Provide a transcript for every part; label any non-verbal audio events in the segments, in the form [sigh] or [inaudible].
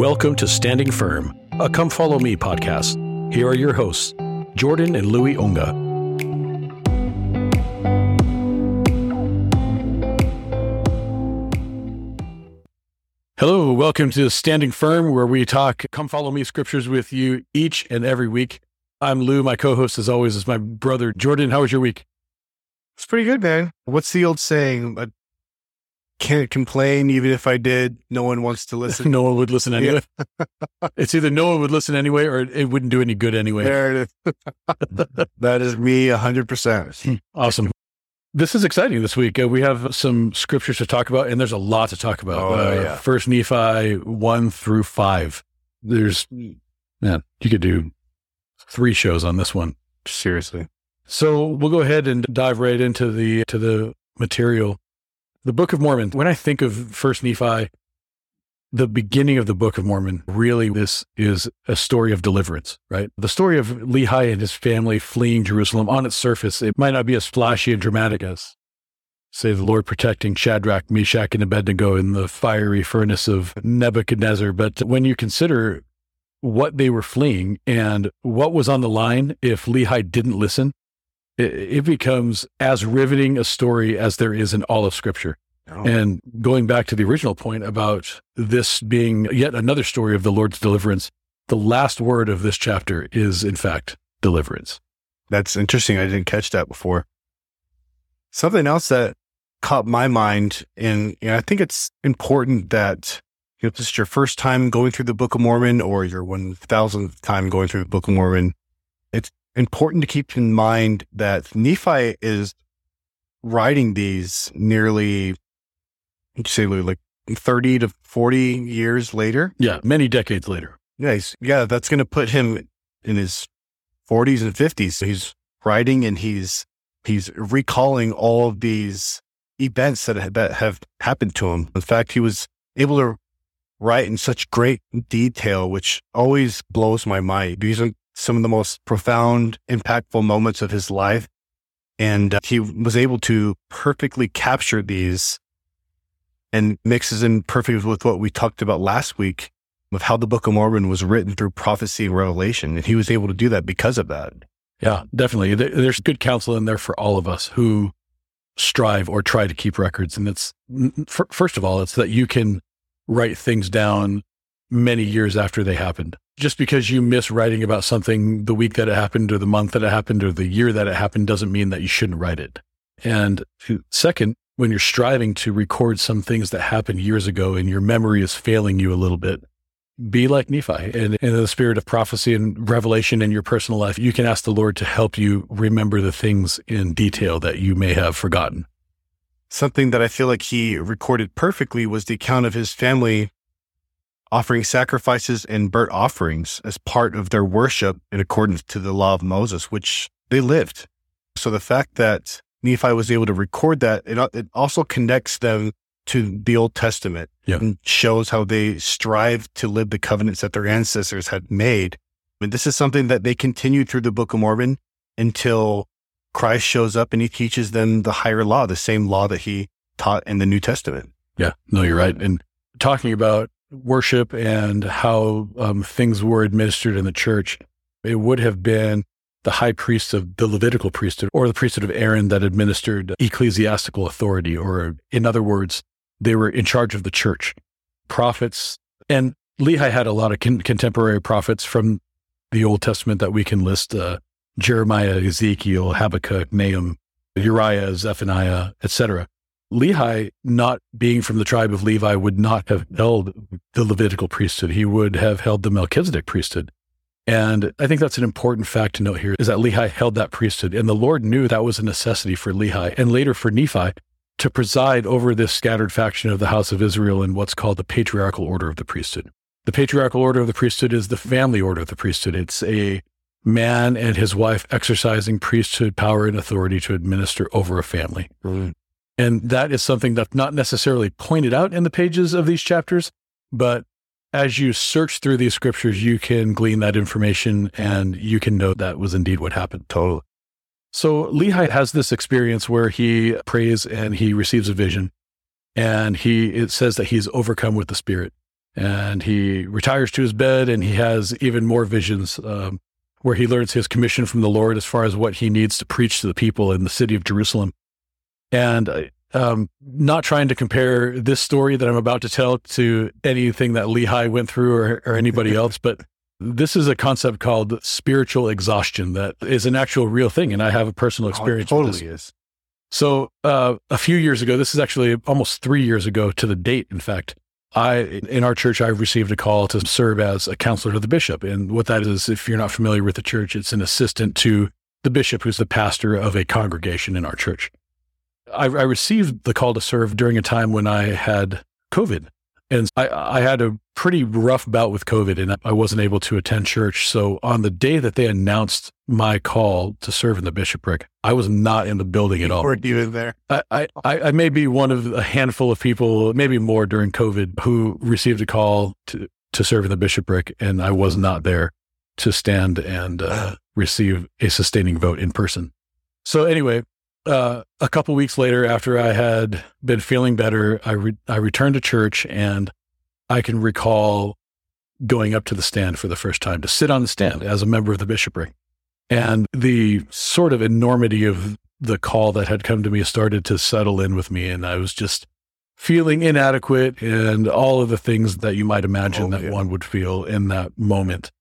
Welcome to Standing Firm, a Come Follow Me podcast. Here are your hosts, Jordan and Louie Onga. Hello, welcome to Standing Firm, where we talk Come Follow Me scriptures with you each and every week. I'm Lou. My co host, as always, is my brother, Jordan. How was your week? It's pretty good, man. What's the old saying? Can't complain, even if I did. No one wants to [laughs] listen. no one would listen anyway. [laughs] it's either no one would listen anyway or it wouldn't do any good anyway. There it is. [laughs] that is me 100%. Awesome. This is exciting this week. Uh, we have some scriptures to talk about, and there's a lot to talk about. Oh, uh, yeah. First Nephi 1 through 5. There's, man, you could do three shows on this one. Seriously. So we'll go ahead and dive right into the to the material. The Book of Mormon. When I think of First Nephi, the beginning of the Book of Mormon, really this is a story of deliverance, right? The story of Lehi and his family fleeing Jerusalem on its surface, it might not be as flashy and dramatic as say the Lord protecting Shadrach, Meshach, and Abednego in the fiery furnace of Nebuchadnezzar. But when you consider what they were fleeing and what was on the line if Lehi didn't listen, it, it becomes as riveting a story as there is in all of Scripture. Oh, And going back to the original point about this being yet another story of the Lord's deliverance, the last word of this chapter is, in fact, deliverance. that's interesting. I didn't catch that before. Something else that caught my mind, and you know, I think it's important that you know, if this is your first time going through the Book of Mormon or your 1000th time going through the Book of Mormon, important to keep in mind that Nephi is writing these nearly, you say, like 30 to 40 years later. Yeah, many decades later. Yeah, he's, yeah, that's going to put him in his 40s and 50s. He's writing and he's he's recalling all of these events that have, that have happened to him. In fact, he was able to write in such great detail, which always blows my mind. These are some of the most profound, impactful moments of his life, and uh, he was able to perfectly capture these and mixes in perfectly with what we talked about last week of how the Book of Mormon was written through prophecy and revelation. And he was able to do that because of that. Yeah, definitely. There's good counsel in there for all of us who strive or try to keep records. And it's, first of all, it's that you can write things down many years after they happened. Just because you miss writing about something the week that it happened or the month that it happened or the year that it happened doesn't mean that you shouldn't write it. And second, when you're striving to record some things that happened years ago and your memory is failing you a little bit, be like Nephi and in the spirit of prophecy and revelation in your personal life, you can ask the Lord to help you remember the things in detail that you may have forgotten. Something that I feel like he recorded perfectly was the account of his family offering sacrifices and burnt offerings as part of their worship in accordance to the law of Moses, which they lived. So the fact that Nephi was able to record that, it, it also connects them to the Old Testament Yeah. and shows how they strive to live the covenants that their ancestors had made. And this is something that they continued through the Book of Mormon until Christ shows up and he teaches them the higher law, the same law that he taught in the New Testament. Yeah, no, you're right. And talking about worship and how um, things were administered in the church, it would have been the high priest of the Levitical priesthood or the priesthood of Aaron that administered ecclesiastical authority, or in other words, they were in charge of the church. Prophets, and Lehi had a lot of con- contemporary prophets from the Old Testament that we can list uh, Jeremiah, Ezekiel, Habakkuk, Nahum, Uriah, Zephaniah, etc. Lehi, not being from the tribe of Levi, would not have held the Levitical priesthood. He would have held the Melchizedek priesthood. And I think that's an important fact to note here is that Lehi held that priesthood. And the Lord knew that was a necessity for Lehi and later for Nephi to preside over this scattered faction of the house of Israel in what's called the patriarchal order of the priesthood. The patriarchal order of the priesthood is the family order of the priesthood. It's a man and his wife exercising priesthood power and authority to administer over a family. Mm. And that is something that's not necessarily pointed out in the pages of these chapters, but as you search through these scriptures, you can glean that information and you can know that was indeed what happened. Totally. So Lehi has this experience where he prays and he receives a vision. And he it says that he's overcome with the spirit. And he retires to his bed and he has even more visions um, where he learns his commission from the Lord as far as what he needs to preach to the people in the city of Jerusalem. And um, not trying to compare this story that I'm about to tell to anything that Lehi went through or, or anybody [laughs] else, but this is a concept called spiritual exhaustion that is an actual real thing. And I have a personal oh, experience. Oh, totally is. So uh, a few years ago, this is actually almost three years ago to the date, in fact, I, in our church, I received a call to serve as a counselor to the bishop. And what that is, if you're not familiar with the church, it's an assistant to the bishop, who's the pastor of a congregation in our church. I, I received the call to serve during a time when I had COVID. And I, I had a pretty rough bout with COVID and I wasn't able to attend church. So on the day that they announced my call to serve in the bishopric, I was not in the building at all. Weren't even there? I, I, I may be one of a handful of people, maybe more during COVID, who received a call to, to serve in the bishopric, and I was not there to stand and uh, [sighs] receive a sustaining vote in person. So anyway, uh, a couple weeks later, after I had been feeling better, I re- I returned to church, and I can recall going up to the stand for the first time to sit on the stand as a member of the bishopric, and the sort of enormity of the call that had come to me started to settle in with me, and I was just feeling inadequate and all of the things that you might imagine oh, that yeah. one would feel in that moment.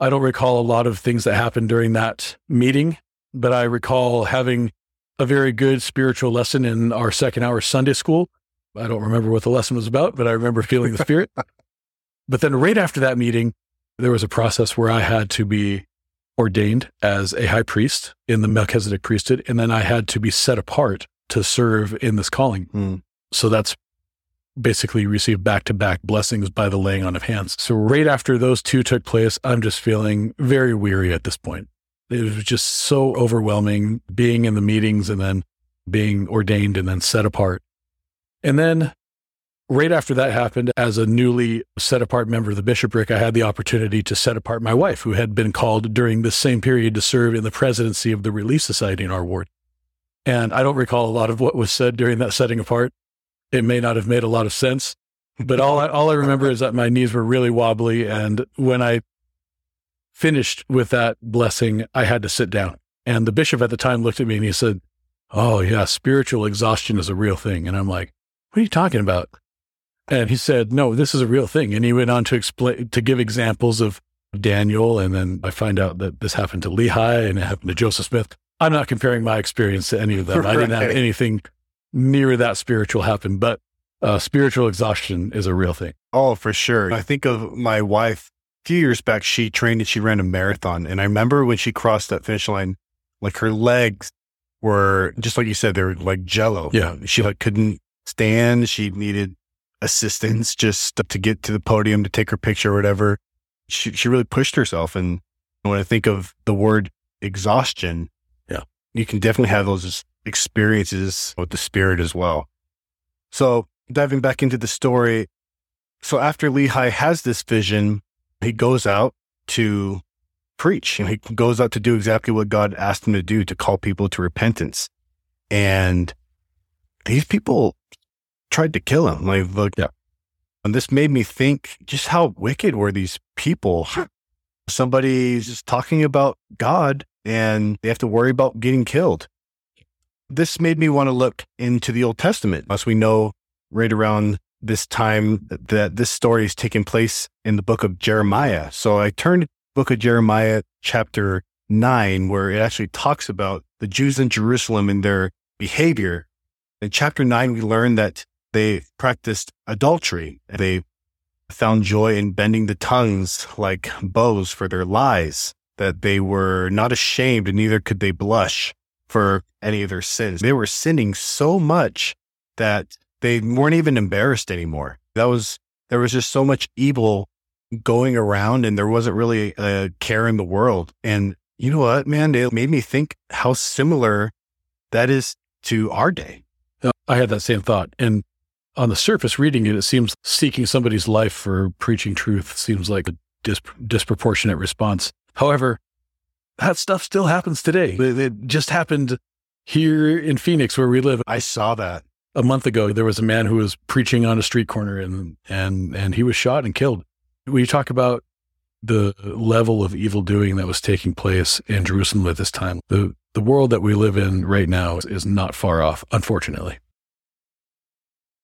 I don't recall a lot of things that happened during that meeting, but I recall having a very good spiritual lesson in our second hour Sunday school. I don't remember what the lesson was about, but I remember feeling the spirit. [laughs] but then right after that meeting, there was a process where I had to be ordained as a high priest in the Melchizedek priesthood, and then I had to be set apart to serve in this calling. Mm. So that's basically received back to back blessings by the laying on of hands. So right after those two took place, I'm just feeling very weary at this point. It was just so overwhelming being in the meetings and then being ordained and then set apart. And then right after that happened, as a newly set apart member of the bishopric, I had the opportunity to set apart my wife, who had been called during this same period to serve in the presidency of the Relief Society in our ward. And I don't recall a lot of what was said during that setting apart. It may not have made a lot of sense, but all I, all I remember is that my knees were really wobbly. And when I finished with that blessing, I had to sit down. And the bishop at the time looked at me and he said, Oh, yeah, spiritual exhaustion is a real thing. And I'm like, What are you talking about? And he said, No, this is a real thing. And he went on to explain, to give examples of Daniel. And then I find out that this happened to Lehi and it happened to Joseph Smith. I'm not comparing my experience to any of them. Right. I didn't have anything near that spiritual happen, but uh, spiritual exhaustion is a real thing. Oh, for sure. I think of my wife few years back, she trained and she ran a marathon. And I remember when she crossed that finish line, like her legs were just like you said, they were like jello. Yeah. She like couldn't stand. She needed assistance just to get to the podium to take her picture or whatever. She, she really pushed herself. And when I think of the word exhaustion, yeah, you can definitely have those experiences with the spirit as well. So diving back into the story. So after Lehi has this vision, he goes out to preach and he goes out to do exactly what God asked him to do to call people to repentance. And these people tried to kill him. Like, look, yeah. and this made me think just how wicked were these people. [sighs] Somebody's just talking about God and they have to worry about getting killed. This made me want to look into the Old Testament, as we know right around this time that this story is taking place in the book of Jeremiah. So I turned book of Jeremiah chapter 9 where it actually talks about the Jews in Jerusalem and their behavior. In chapter 9 we learn that they practiced adultery. They found joy in bending the tongues like bows for their lies, that they were not ashamed and neither could they blush for any of their sins. They were sinning so much that they weren't even embarrassed anymore. That was, there was just so much evil going around and there wasn't really a care in the world. And you know what, man? It made me think how similar that is to our day. Uh, I had that same thought. And on the surface, reading it, it seems seeking somebody's life for preaching truth seems like a disproportionate response. However, that stuff still happens today. It, it just happened here in Phoenix where we live. I saw that. A month ago, there was a man who was preaching on a street corner and, and, and he was shot and killed. We talk about the level of evil doing that was taking place in Jerusalem at this time, the, the world that we live in right now is, is not far off, unfortunately.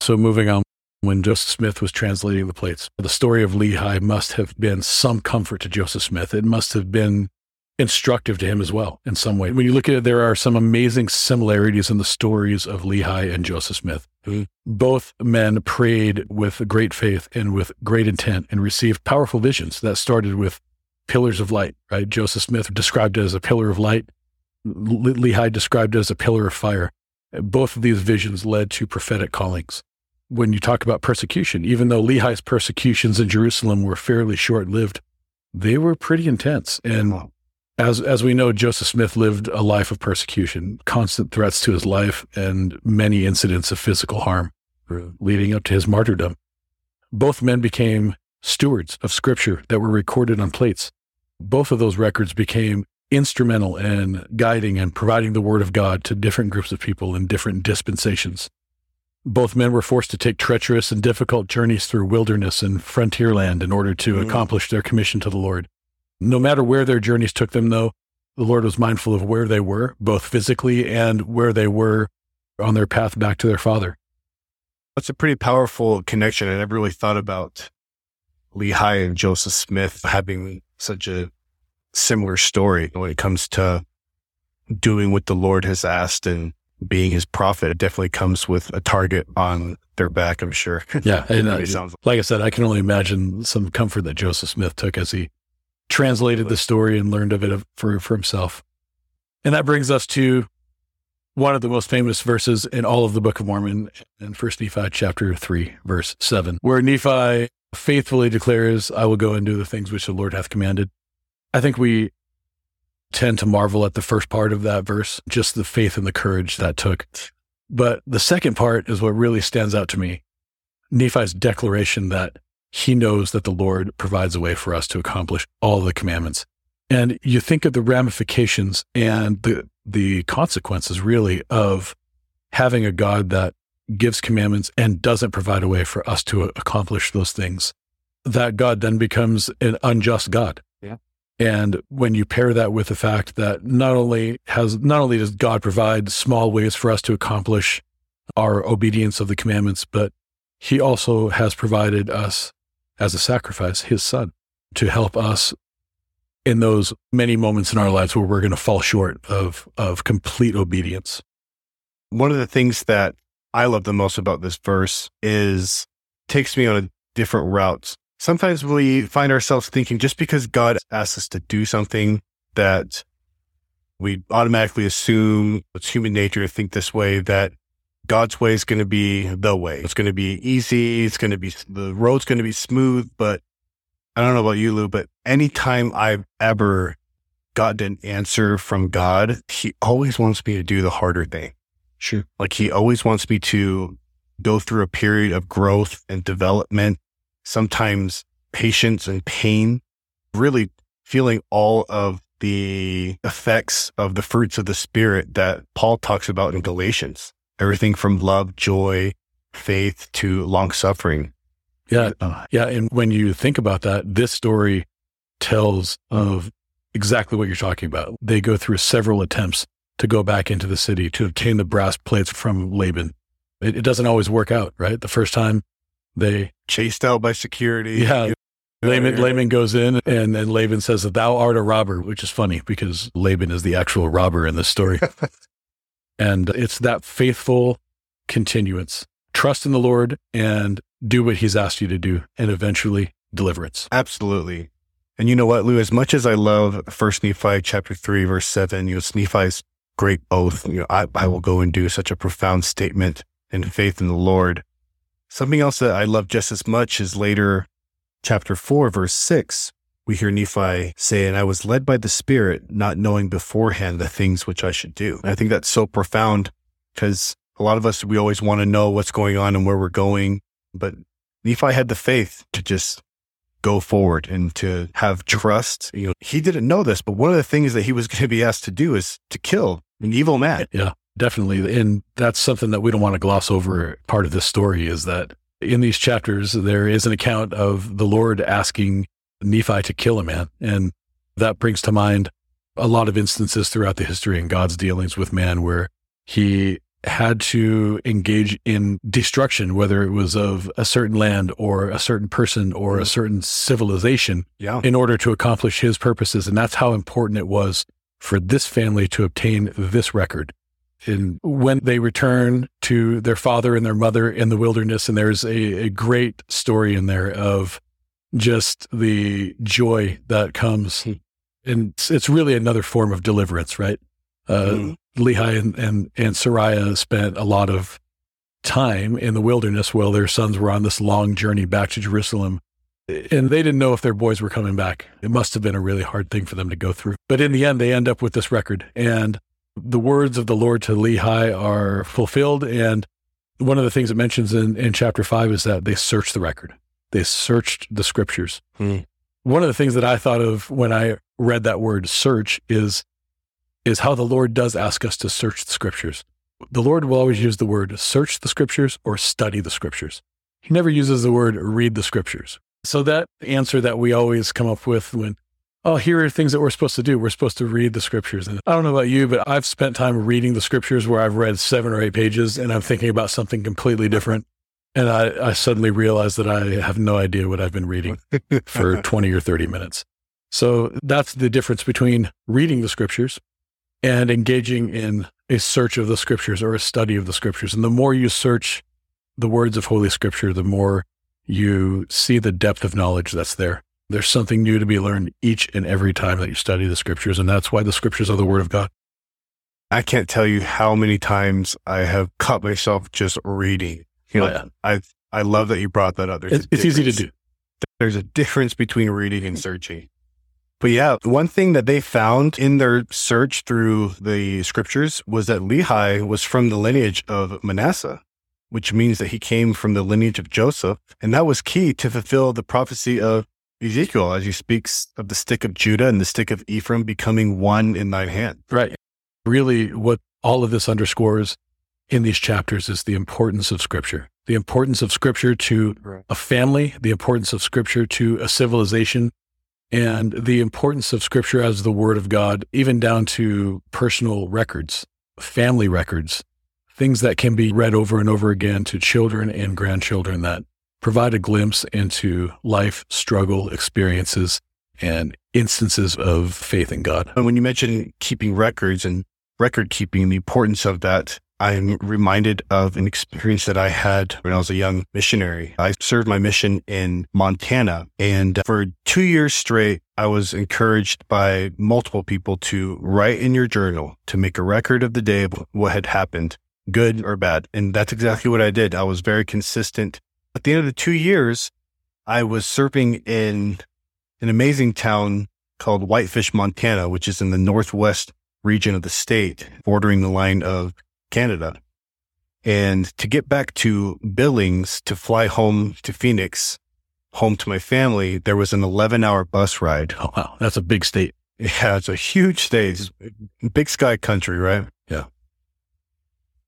So moving on, when Joseph Smith was translating the plates, the story of Lehi must have been some comfort to Joseph Smith. It must have been instructive to him as well in some way. When you look at it, there are some amazing similarities in the stories of Lehi and Joseph Smith. Mm-hmm. Both men prayed with great faith and with great intent and received powerful visions that started with pillars of light, right? Joseph Smith described it as a pillar of light. Lehi described it as a pillar of fire. Both of these visions led to prophetic callings. When you talk about persecution, even though Lehi's persecutions in Jerusalem were fairly short lived, they were pretty intense. And as as we know, Joseph Smith lived a life of persecution, constant threats to his life, and many incidents of physical harm leading up to his martyrdom. Both men became stewards of scripture that were recorded on plates. Both of those records became instrumental in guiding and providing the word of God to different groups of people in different dispensations. Both men were forced to take treacherous and difficult journeys through wilderness and frontier land in order to mm. accomplish their commission to the Lord. No matter where their journeys took them, though, the Lord was mindful of where they were, both physically and where they were on their path back to their Father. That's a pretty powerful connection. I never really thought about Lehi and Joseph Smith having such a similar story when it comes to doing what the Lord has asked and being his prophet. It definitely comes with a target on their back, I'm sure. Yeah. [laughs] and, uh, sounds like. like I said, I can only imagine some comfort that Joseph Smith took as he translated the story and learned of it for, for himself. And that brings us to one of the most famous verses in all of the Book of Mormon in First Nephi chapter 3, verse 7, where Nephi faithfully declares, I will go and do the things which the Lord hath commanded. I think we tend to marvel at the first part of that verse, just the faith and the courage that took. But the second part is what really stands out to me. Nephi's declaration that he knows that the Lord provides a way for us to accomplish all the commandments. And you think of the ramifications and the, the consequences really of having a God that gives commandments and doesn't provide a way for us to accomplish those things. That God then becomes an unjust God. Yeah. And when you pair that with the fact that not only has, not only does God provide small ways for us to accomplish our obedience of the commandments, but he also has provided us as a sacrifice, his son, to help us in those many moments in our lives where we're going to fall short of, of complete obedience. One of the things that I love the most about this verse is takes me on a different route. Sometimes we find ourselves thinking just because God asks us to do something that we automatically assume it's human nature to think this way that God's way is going to be the way. It's going to be easy. It's going to be, the road's going to be smooth. But I don't know about you, Lou, but anytime I've ever gotten an answer from God, he always wants me to do the harder thing. Sure. Like he always wants me to go through a period of growth and development, sometimes patience and pain, really feeling all of the effects of the fruits of the spirit that Paul talks about in Galatians everything from love, joy, faith to long suffering. Yeah. Uh, yeah. And when you think about that, this story tells of exactly what you're talking about. They go through several attempts to go back into the city to obtain the brass plates from Laban. It, it doesn't always work out, right? The first time they chased out by security. Yeah. Laban, Laban goes in and then Laban says, that Thou art a robber, which is funny because Laban is the actual robber in this story. [laughs] And it's that faithful continuance. Trust in the Lord and do what he's asked you to do and eventually deliverance. Absolutely. And you know what, Lou, as much as I love first Nephi chapter three, verse seven, you know, Nephi's great oath, you know, I, I will go and do such a profound statement in faith in the Lord. Something else that I love just as much is later chapter four, verse six, we hear Nephi say, and I was led by the Spirit, not knowing beforehand the things which I should do. And I think that's so profound because a lot of us, we always want to know what's going on and where we're going. But Nephi had the faith to just go forward and to have trust. You know, he didn't know this, but one of the things that he was [laughs] going to be asked to do is to kill an evil man. Yeah. Definitely. And that's something that we don't want to gloss over. Part of this story is that in these chapters, there is an account of the Lord asking Nephi to kill a man. And that brings to mind a lot of instances throughout the history in God's dealings with man where he had to engage in destruction, whether it was of a certain land or a certain person or a mm. certain civilization, yeah. in order to accomplish his purposes. And that's how important it was for this family to obtain this record. And when they return to their father and their mother in the wilderness, and there's a, a great story in there of just the joy that comes. Hmm. And it's, it's really another form of deliverance, right? Uh, mm. Lehi and, and, and Sariah spent a lot of time in the wilderness while their sons were on this long journey back to Jerusalem. And they didn't know if their boys were coming back. It must have been a really hard thing for them to go through. But in the end, they end up with this record. And the words of the Lord to Lehi are fulfilled. And one of the things it mentions in, in chapter five is that they searched the record. They searched the scriptures. Hmm. One of the things that I thought of when I read that word search is is how the Lord does ask us to search the scriptures. The Lord will always use the word search the scriptures or study the scriptures. He never uses the word read the scriptures. So that answer that we always come up with when, oh, here are things that we're supposed to do. We're supposed to read the scriptures. And I don't know about you, but I've spent time reading the scriptures where I've read seven or eight pages and I'm thinking about something completely different. And I, I suddenly realize that I have no idea what I've been reading for [laughs] 20 or 30 minutes. So that's the difference between reading the scriptures and engaging in a search of the scriptures or a study of the scriptures. And the more you search the words of Holy Scripture, the more you see the depth of knowledge that's there. There's something new to be learned each and every time that you study the scriptures. And that's why the scriptures are the word of God. I can't tell you how many times I have caught myself just reading. You know, oh, yeah. I I love that you brought that up. There's it's, it's easy to do. There's a difference between reading and searching. But yeah, one thing that they found in their search through the scriptures was that Lehi was from the lineage of Manasseh, which means that he came from the lineage of Joseph. And that was key to fulfill the prophecy of Ezekiel as he speaks of the stick of Judah and the stick of Ephraim becoming one in thine hand. Right. Really, what all of this underscores in these chapters is the importance of scripture, the importance of scripture to a family, the importance of scripture to a civilization, and the importance of scripture as the word of God, even down to personal records, family records, things that can be read over and over again to children and grandchildren that provide a glimpse into life, struggle, experiences, and instances of faith in God. And when you mention keeping records and record keeping, the importance of that, I'm reminded of an experience that I had when I was a young missionary. I served my mission in Montana and for two years straight, I was encouraged by multiple people to write in your journal to make a record of the day of what had happened, good or bad. And that's exactly what I did. I was very consistent. At the end of the two years, I was surfing in an amazing town called Whitefish, Montana, which is in the northwest region of the state, bordering the line of Canada. And to get back to Billings to fly home to Phoenix, home to my family, there was an 11 hour bus ride. Oh, wow. That's a big state. Yeah, it's a huge state. It's big sky country, right? Yeah.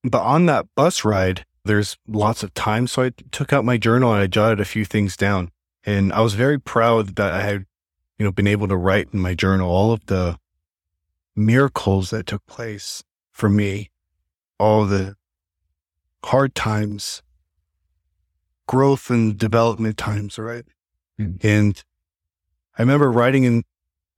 But on that bus ride, there's lots of time. So I took out my journal and I jotted a few things down. And I was very proud that I had, you know, been able to write in my journal all of the miracles that took place for me all the hard times, growth and development times, right? Mm. And I remember writing in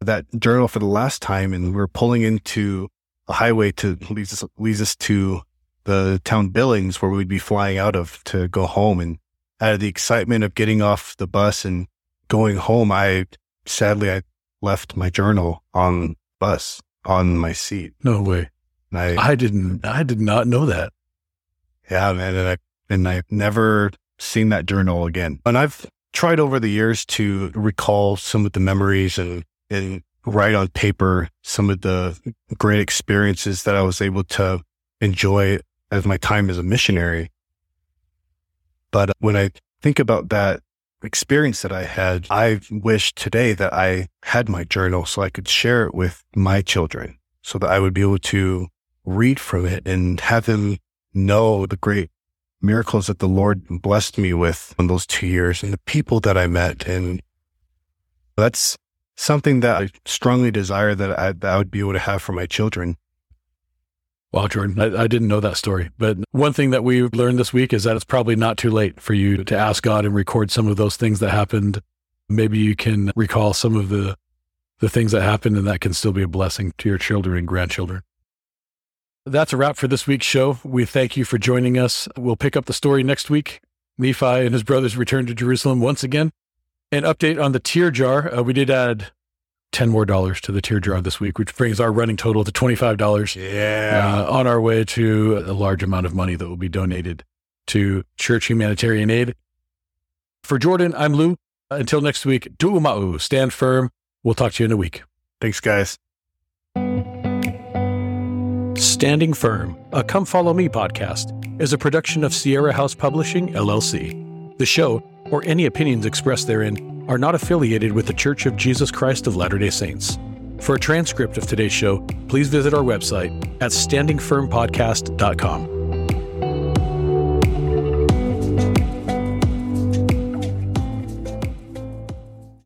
that journal for the last time and we are pulling into a highway to leads us, leads us to the town Billings where we'd be flying out of to go home. And out of the excitement of getting off the bus and going home, I sadly, I left my journal on bus on my seat. No way. I, I didn't, I did not know that. Yeah, man. And I, and I've never seen that journal again. And I've tried over the years to recall some of the memories and, and write on paper some of the great experiences that I was able to enjoy as my time as a missionary. But when I think about that experience that I had, I wish today that I had my journal so I could share it with my children so that I would be able to read from it and have him know the great miracles that the Lord blessed me with in those two years and the people that I met. And that's something that I strongly desire that I, that I would be able to have for my children. Wow, Jordan, I, I, didn't know that story. But one thing that we've learned this week is that it's probably not too late for you to ask God and record some of those things that happened. Maybe you can recall some of the the things that happened, and that can still be a blessing to your children and grandchildren. That's a wrap for this week's show. We thank you for joining us. We'll pick up the story next week. Nephi and his brothers return to Jerusalem once again. An update on the tear jar. Uh, we did add 10 more dollars to the tear jar this week, which brings our running total to $25. Yeah. Uh, on our way to a large amount of money that will be donated to church humanitarian aid. For Jordan, I'm Lou. Until next week, du'uma'u, stand firm. We'll talk to you in a week. Thanks, guys. Standing Firm, a Come Follow Me podcast, is a production of Sierra House Publishing, LLC. The show, or any opinions expressed therein, are not affiliated with The Church of Jesus Christ of Latter day Saints. For a transcript of today's show, please visit our website at standingfirmpodcast.com.